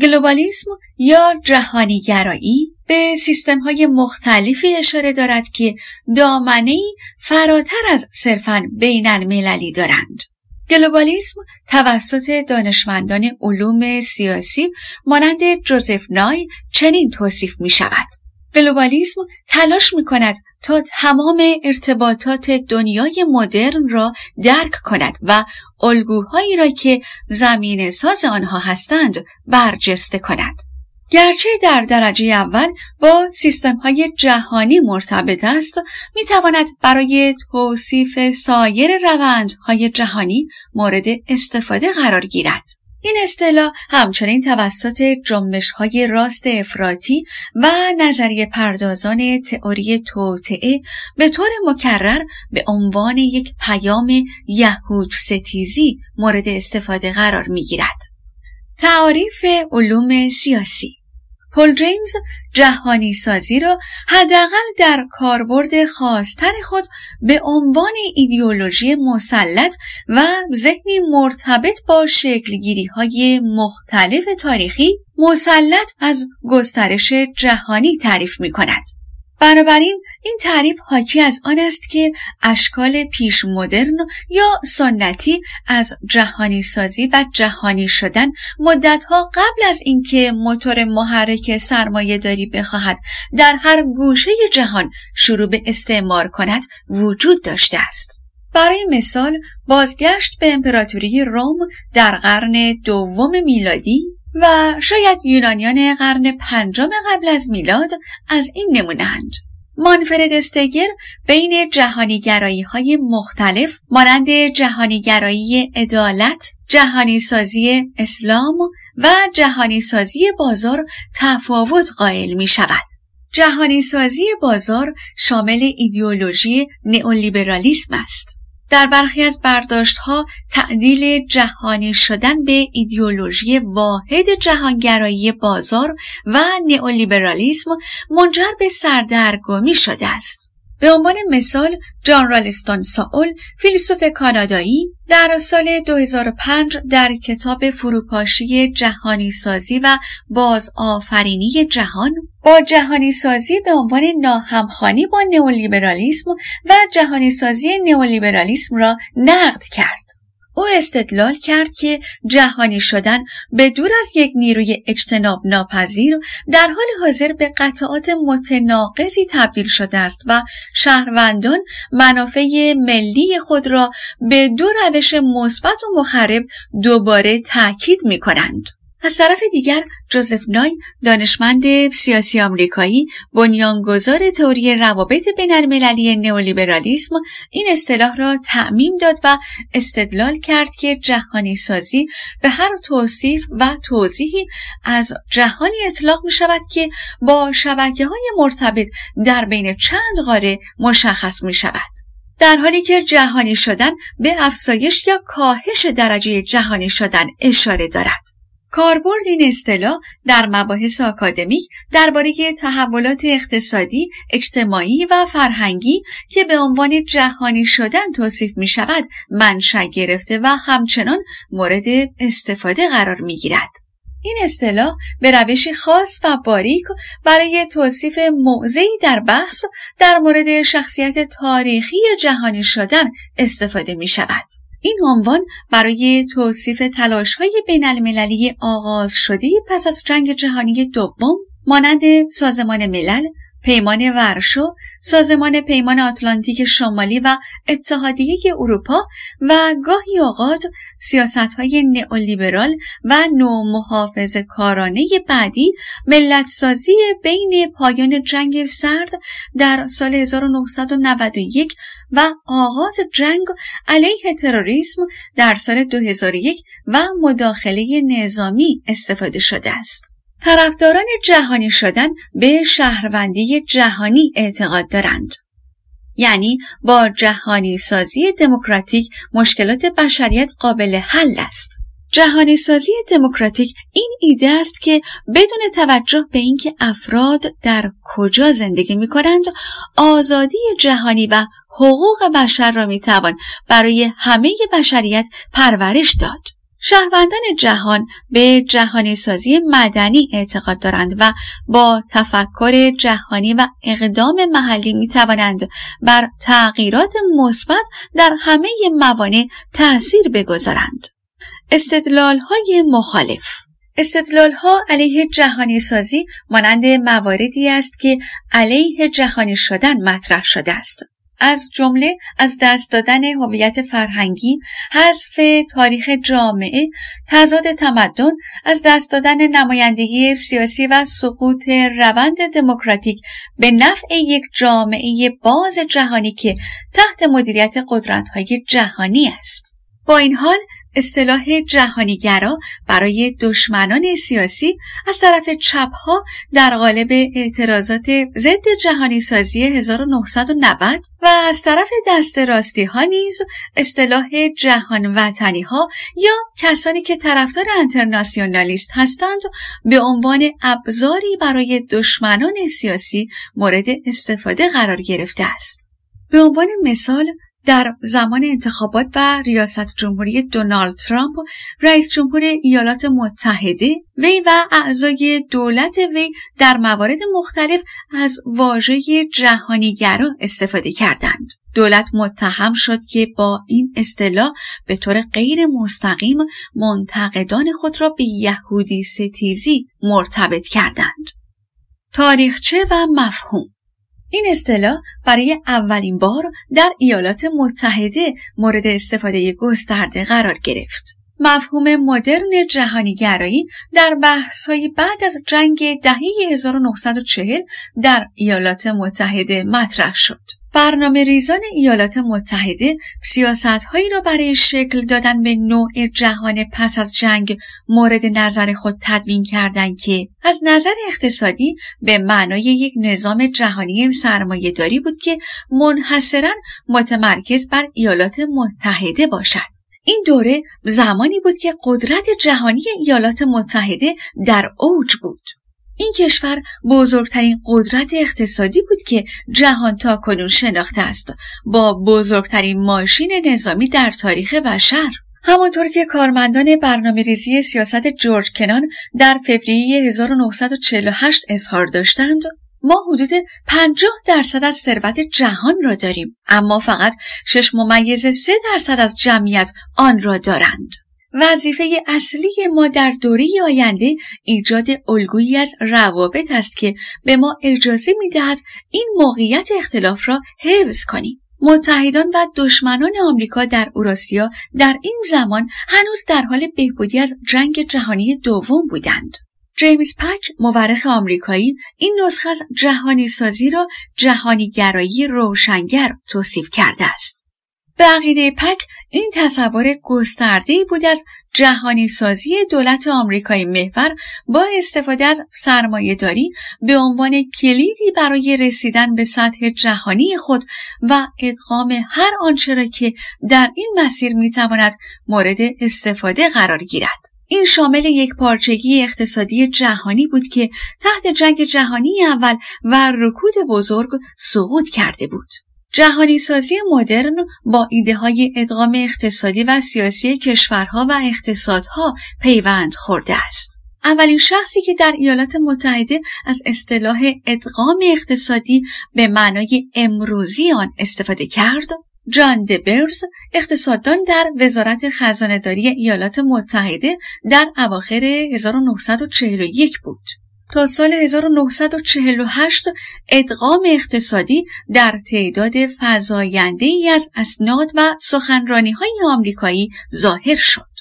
گلوبالیسم یا جهانیگرایی به سیستم های مختلفی اشاره دارد که دامنه فراتر از صرفاً بین المللی دارند. گلوبالیسم توسط دانشمندان علوم سیاسی مانند جوزف نای چنین توصیف می شود. گلوبالیسم تلاش می کند تا تمام ارتباطات دنیای مدرن را درک کند و الگوهایی را که زمین ساز آنها هستند برجسته کند. گرچه در درجه اول با سیستم های جهانی مرتبط است می تواند برای توصیف سایر روندهای جهانی مورد استفاده قرار گیرد. این اصطلاح همچنین توسط جنبش های راست افراطی و نظریه پردازان تئوری توطعه به طور مکرر به عنوان یک پیام یهود ستیزی مورد استفاده قرار می گیرد. تعاریف علوم سیاسی پل جیمز جهانی سازی را حداقل در کاربرد خاصتر خود به عنوان ایدئولوژی مسلط و ذهنی مرتبط با شکلگیری های مختلف تاریخی مسلط از گسترش جهانی تعریف می کند. بنابراین این تعریف حاکی از آن است که اشکال پیش مدرن یا سنتی از جهانی سازی و جهانی شدن مدتها قبل از اینکه موتور محرک سرمایه داری بخواهد در هر گوشه جهان شروع به استعمار کند وجود داشته است. برای مثال بازگشت به امپراتوری روم در قرن دوم میلادی و شاید یونانیان قرن پنجم قبل از میلاد از این نمونهند. مانفرد استگر بین جهانیگرایی های مختلف مانند جهانیگرایی عدالت، جهانی سازی اسلام و جهانی سازی بازار تفاوت قائل می شود. جهانی سازی بازار شامل ایدئولوژی نئولیبرالیسم است. در برخی از برداشتها تعدیل جهانی شدن به ایدئولوژی واحد جهانگرایی بازار و نئولیبرالیسم منجر به سردرگمی شده است. به عنوان مثال جان رالستون ساول فیلسوف کانادایی در سال 2005 در کتاب فروپاشی جهانی سازی و بازآفرینی جهان با جهانی سازی به عنوان ناهمخانی با نئولیبرالیسم و جهانی سازی نئولیبرالیسم را نقد کرد. او استدلال کرد که جهانی شدن به دور از یک نیروی اجتناب ناپذیر در حال حاضر به قطعات متناقضی تبدیل شده است و شهروندان منافع ملی خود را به دو روش مثبت و مخرب دوباره تاکید می کنند. از طرف دیگر جوزف نای دانشمند سیاسی آمریکایی بنیانگذار تئوری روابط بین المللی نئولیبرالیسم این اصطلاح را تعمیم داد و استدلال کرد که جهانی سازی به هر توصیف و توضیحی از جهانی اطلاق می شود که با شبکه های مرتبط در بین چند قاره مشخص می شود. در حالی که جهانی شدن به افزایش یا کاهش درجه جهانی شدن اشاره دارد. کاربرد این اصطلاح در مباحث آکادمیک درباره تحولات اقتصادی، اجتماعی و فرهنگی که به عنوان جهانی شدن توصیف می شود منشأ گرفته و همچنان مورد استفاده قرار می گیرد. این اصطلاح به روشی خاص و باریک برای توصیف موضعی در بحث در مورد شخصیت تاریخی جهانی شدن استفاده می شود. این عنوان برای توصیف تلاش های بین المللی آغاز شده پس از جنگ جهانی دوم مانند سازمان ملل، پیمان ورشو، سازمان پیمان آتلانتیک شمالی و اتحادیه اروپا و گاهی اوقات سیاست های نئولیبرال و نو محافظ کارانه بعدی ملتسازی بین پایان جنگ سرد در سال 1991 و آغاز جنگ علیه تروریسم در سال 2001 و مداخله نظامی استفاده شده است. طرفداران جهانی شدن به شهروندی جهانی اعتقاد دارند. یعنی با جهانی سازی دموکراتیک مشکلات بشریت قابل حل است. جهانی سازی دموکراتیک این ایده است که بدون توجه به اینکه افراد در کجا زندگی می کنند آزادی جهانی و حقوق بشر را می توان برای همه بشریت پرورش داد. شهروندان جهان به جهانی سازی مدنی اعتقاد دارند و با تفکر جهانی و اقدام محلی می توانند بر تغییرات مثبت در همه موانع تأثیر بگذارند. استدلال های مخالف استدلال ها علیه جهانی سازی مانند مواردی است که علیه جهانی شدن مطرح شده است. از جمله از دست دادن هویت فرهنگی، حذف تاریخ جامعه، تضاد تمدن، از دست دادن نمایندگی سیاسی و سقوط روند دموکراتیک به نفع یک جامعه باز جهانی که تحت مدیریت قدرت‌های جهانی است. با این حال اصطلاح جهانیگرا برای دشمنان سیاسی از طرف چپها در قالب اعتراضات ضد جهانی سازی 1990 و از طرف دست راستی ها نیز اصطلاح جهان وطنی ها یا کسانی که طرفدار انترناسیونالیست هستند به عنوان ابزاری برای دشمنان سیاسی مورد استفاده قرار گرفته است. به عنوان مثال در زمان انتخابات و ریاست جمهوری دونالد ترامپ رئیس جمهور ایالات متحده وی و اعضای دولت وی در موارد مختلف از واژه جهانیگرا استفاده کردند. دولت متهم شد که با این اصطلاح به طور غیر مستقیم منتقدان خود را به یهودی ستیزی مرتبط کردند. تاریخچه و مفهوم این اصطلاح برای اولین بار در ایالات متحده مورد استفاده گسترده قرار گرفت. مفهوم مدرن جهانیگرایی در بحث‌های بعد از جنگ دهه 1940 در ایالات متحده مطرح شد. برنامه ریزان ایالات متحده سیاست هایی را برای شکل دادن به نوع جهان پس از جنگ مورد نظر خود تدوین کردند که از نظر اقتصادی به معنای یک نظام جهانی سرمایه داری بود که منحصرا متمرکز بر ایالات متحده باشد. این دوره زمانی بود که قدرت جهانی ایالات متحده در اوج بود. این کشور بزرگترین قدرت اقتصادی بود که جهان تا کنون شناخته است با بزرگترین ماشین نظامی در تاریخ بشر. همانطور که کارمندان برنامه ریزی سیاست جورج کنان در فوریه 1948 اظهار داشتند ما حدود 50 درصد از ثروت جهان را داریم اما فقط 6 ممیز 3 درصد از جمعیت آن را دارند. وظیفه اصلی ما در دوره آینده ایجاد الگویی از روابط است که به ما اجازه می دهد این موقعیت اختلاف را حفظ کنیم. متحدان و دشمنان آمریکا در اوراسیا در این زمان هنوز در حال بهبودی از جنگ جهانی دوم بودند. جیمز پک مورخ آمریکایی این نسخه از جهانی سازی را جهانی گرایی روشنگر توصیف کرده است. به عقیده پک این تصور گسترده بود از جهانی سازی دولت آمریکای محور با استفاده از داری به عنوان کلیدی برای رسیدن به سطح جهانی خود و ادغام هر آنچه را که در این مسیر می‌تواند مورد استفاده قرار گیرد. این شامل یک پارچگی اقتصادی جهانی بود که تحت جنگ جهانی اول و رکود بزرگ سقوط کرده بود. جهانی سازی مدرن با ایده های ادغام اقتصادی و سیاسی کشورها و اقتصادها پیوند خورده است. اولین شخصی که در ایالات متحده از اصطلاح ادغام اقتصادی به معنای امروزی آن استفاده کرد، جان دبرز اقتصاددان در وزارت خزانهداری ایالات متحده در اواخر 1941 بود. تا سال 1948 ادغام اقتصادی در تعداد فزاینده ای از اسناد و سخنرانی های آمریکایی ظاهر شد.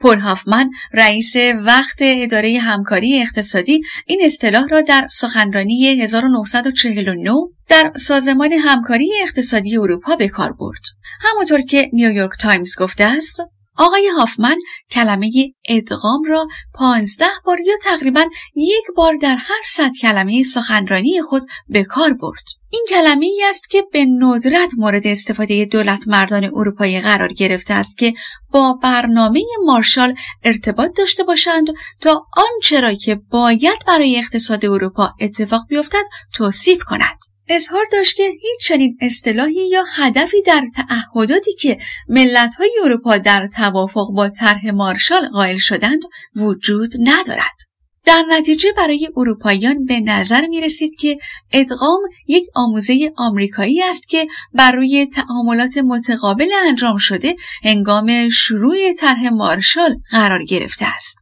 پل هافمن رئیس وقت اداره همکاری اقتصادی این اصطلاح را در سخنرانی 1949 در سازمان همکاری اقتصادی اروپا به کار برد. همانطور که نیویورک تایمز گفته است آقای هافمن کلمه ادغام را پانزده بار یا تقریبا یک بار در هر صد کلمه سخنرانی خود به کار برد. این کلمه ای است که به ندرت مورد استفاده دولت مردان اروپایی قرار گرفته است که با برنامه مارشال ارتباط داشته باشند تا آنچه را که باید برای اقتصاد اروپا اتفاق بیفتد توصیف کند. اظهار داشت که هیچ چنین اصطلاحی یا هدفی در تعهداتی که ملت‌های اروپا در توافق با طرح مارشال قائل شدند وجود ندارد. در نتیجه برای اروپاییان به نظر می رسید که ادغام یک آموزه آمریکایی است که بر روی تعاملات متقابل انجام شده هنگام شروع طرح مارشال قرار گرفته است.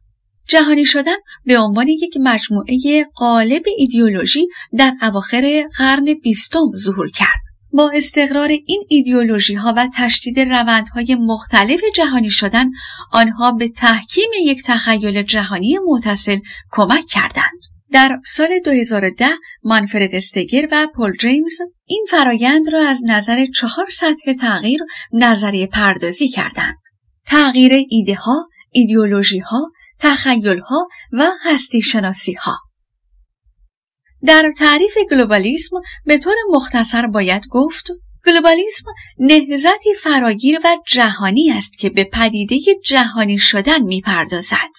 جهانی شدن به عنوان یک مجموعه قالب ایدئولوژی در اواخر قرن بیستم ظهور کرد. با استقرار این ایدئولوژی ها و تشدید روندهای مختلف جهانی شدن آنها به تحکیم یک تخیل جهانی متصل کمک کردند. در سال 2010 مانفرد استگر و پل جیمز این فرایند را از نظر چهار سطح تغییر نظریه پردازی کردند. تغییر ایده ها، ایدئولوژی ها، تخیل ها و هستی شناسی ها. در تعریف گلوبالیسم به طور مختصر باید گفت گلوبالیسم نهزتی فراگیر و جهانی است که به پدیده جهانی شدن می‌پردازد.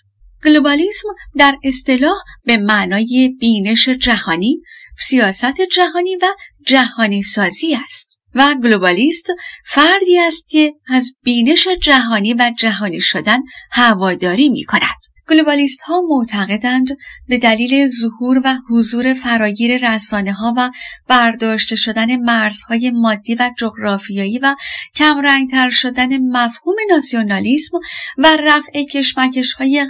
گلوبالیسم در اصطلاح به معنای بینش جهانی، سیاست جهانی و جهانی سازی است و گلوبالیست فردی است که از بینش جهانی و جهانی شدن هواداری می کند. گلوبالیست ها معتقدند به دلیل ظهور و حضور فراگیر رسانه ها و برداشته شدن مرزهای مادی و جغرافیایی و کمرنگتر شدن مفهوم ناسیونالیسم و رفع کشمکش های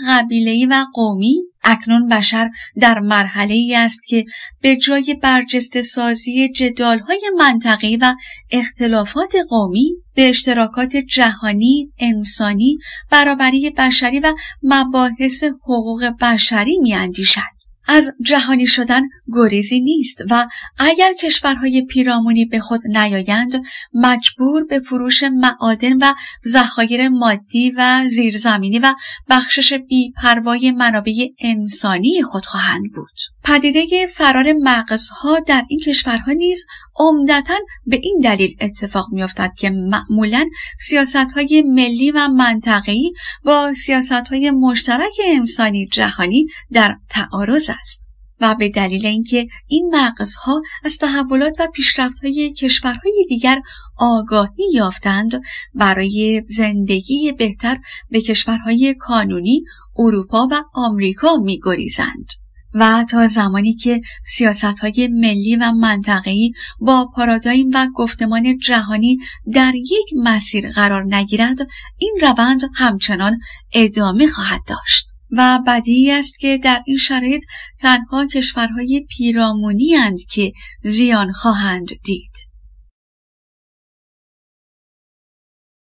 و قومی اکنون بشر در مرحله ای است که به جای برجسته سازی جدال های منطقی و اختلافات قومی به اشتراکات جهانی، انسانی، برابری بشری و مباحث حقوق بشری می اندیشد. از جهانی شدن گریزی نیست و اگر کشورهای پیرامونی به خود نیایند مجبور به فروش معادن و ذخایر مادی و زیرزمینی و بخشش بیپروای منابع انسانی خود خواهند بود. پدیده فرار مغزها در این کشورها نیز عمدتا به این دلیل اتفاق میافتد که معمولا سیاست های ملی و منطقه‌ای با سیاست های مشترک انسانی جهانی در تعارض است و به دلیل اینکه این مغزها از تحولات و پیشرفت‌های کشورهای دیگر آگاهی یافتند برای زندگی بهتر به کشورهای کانونی اروپا و آمریکا میگریزند. و تا زمانی که سیاست های ملی و منطقه‌ای با پارادایم و گفتمان جهانی در یک مسیر قرار نگیرد این روند همچنان ادامه خواهد داشت. و بدیهی است که در این شرایط تنها کشورهای پیرامونی که زیان خواهند دید.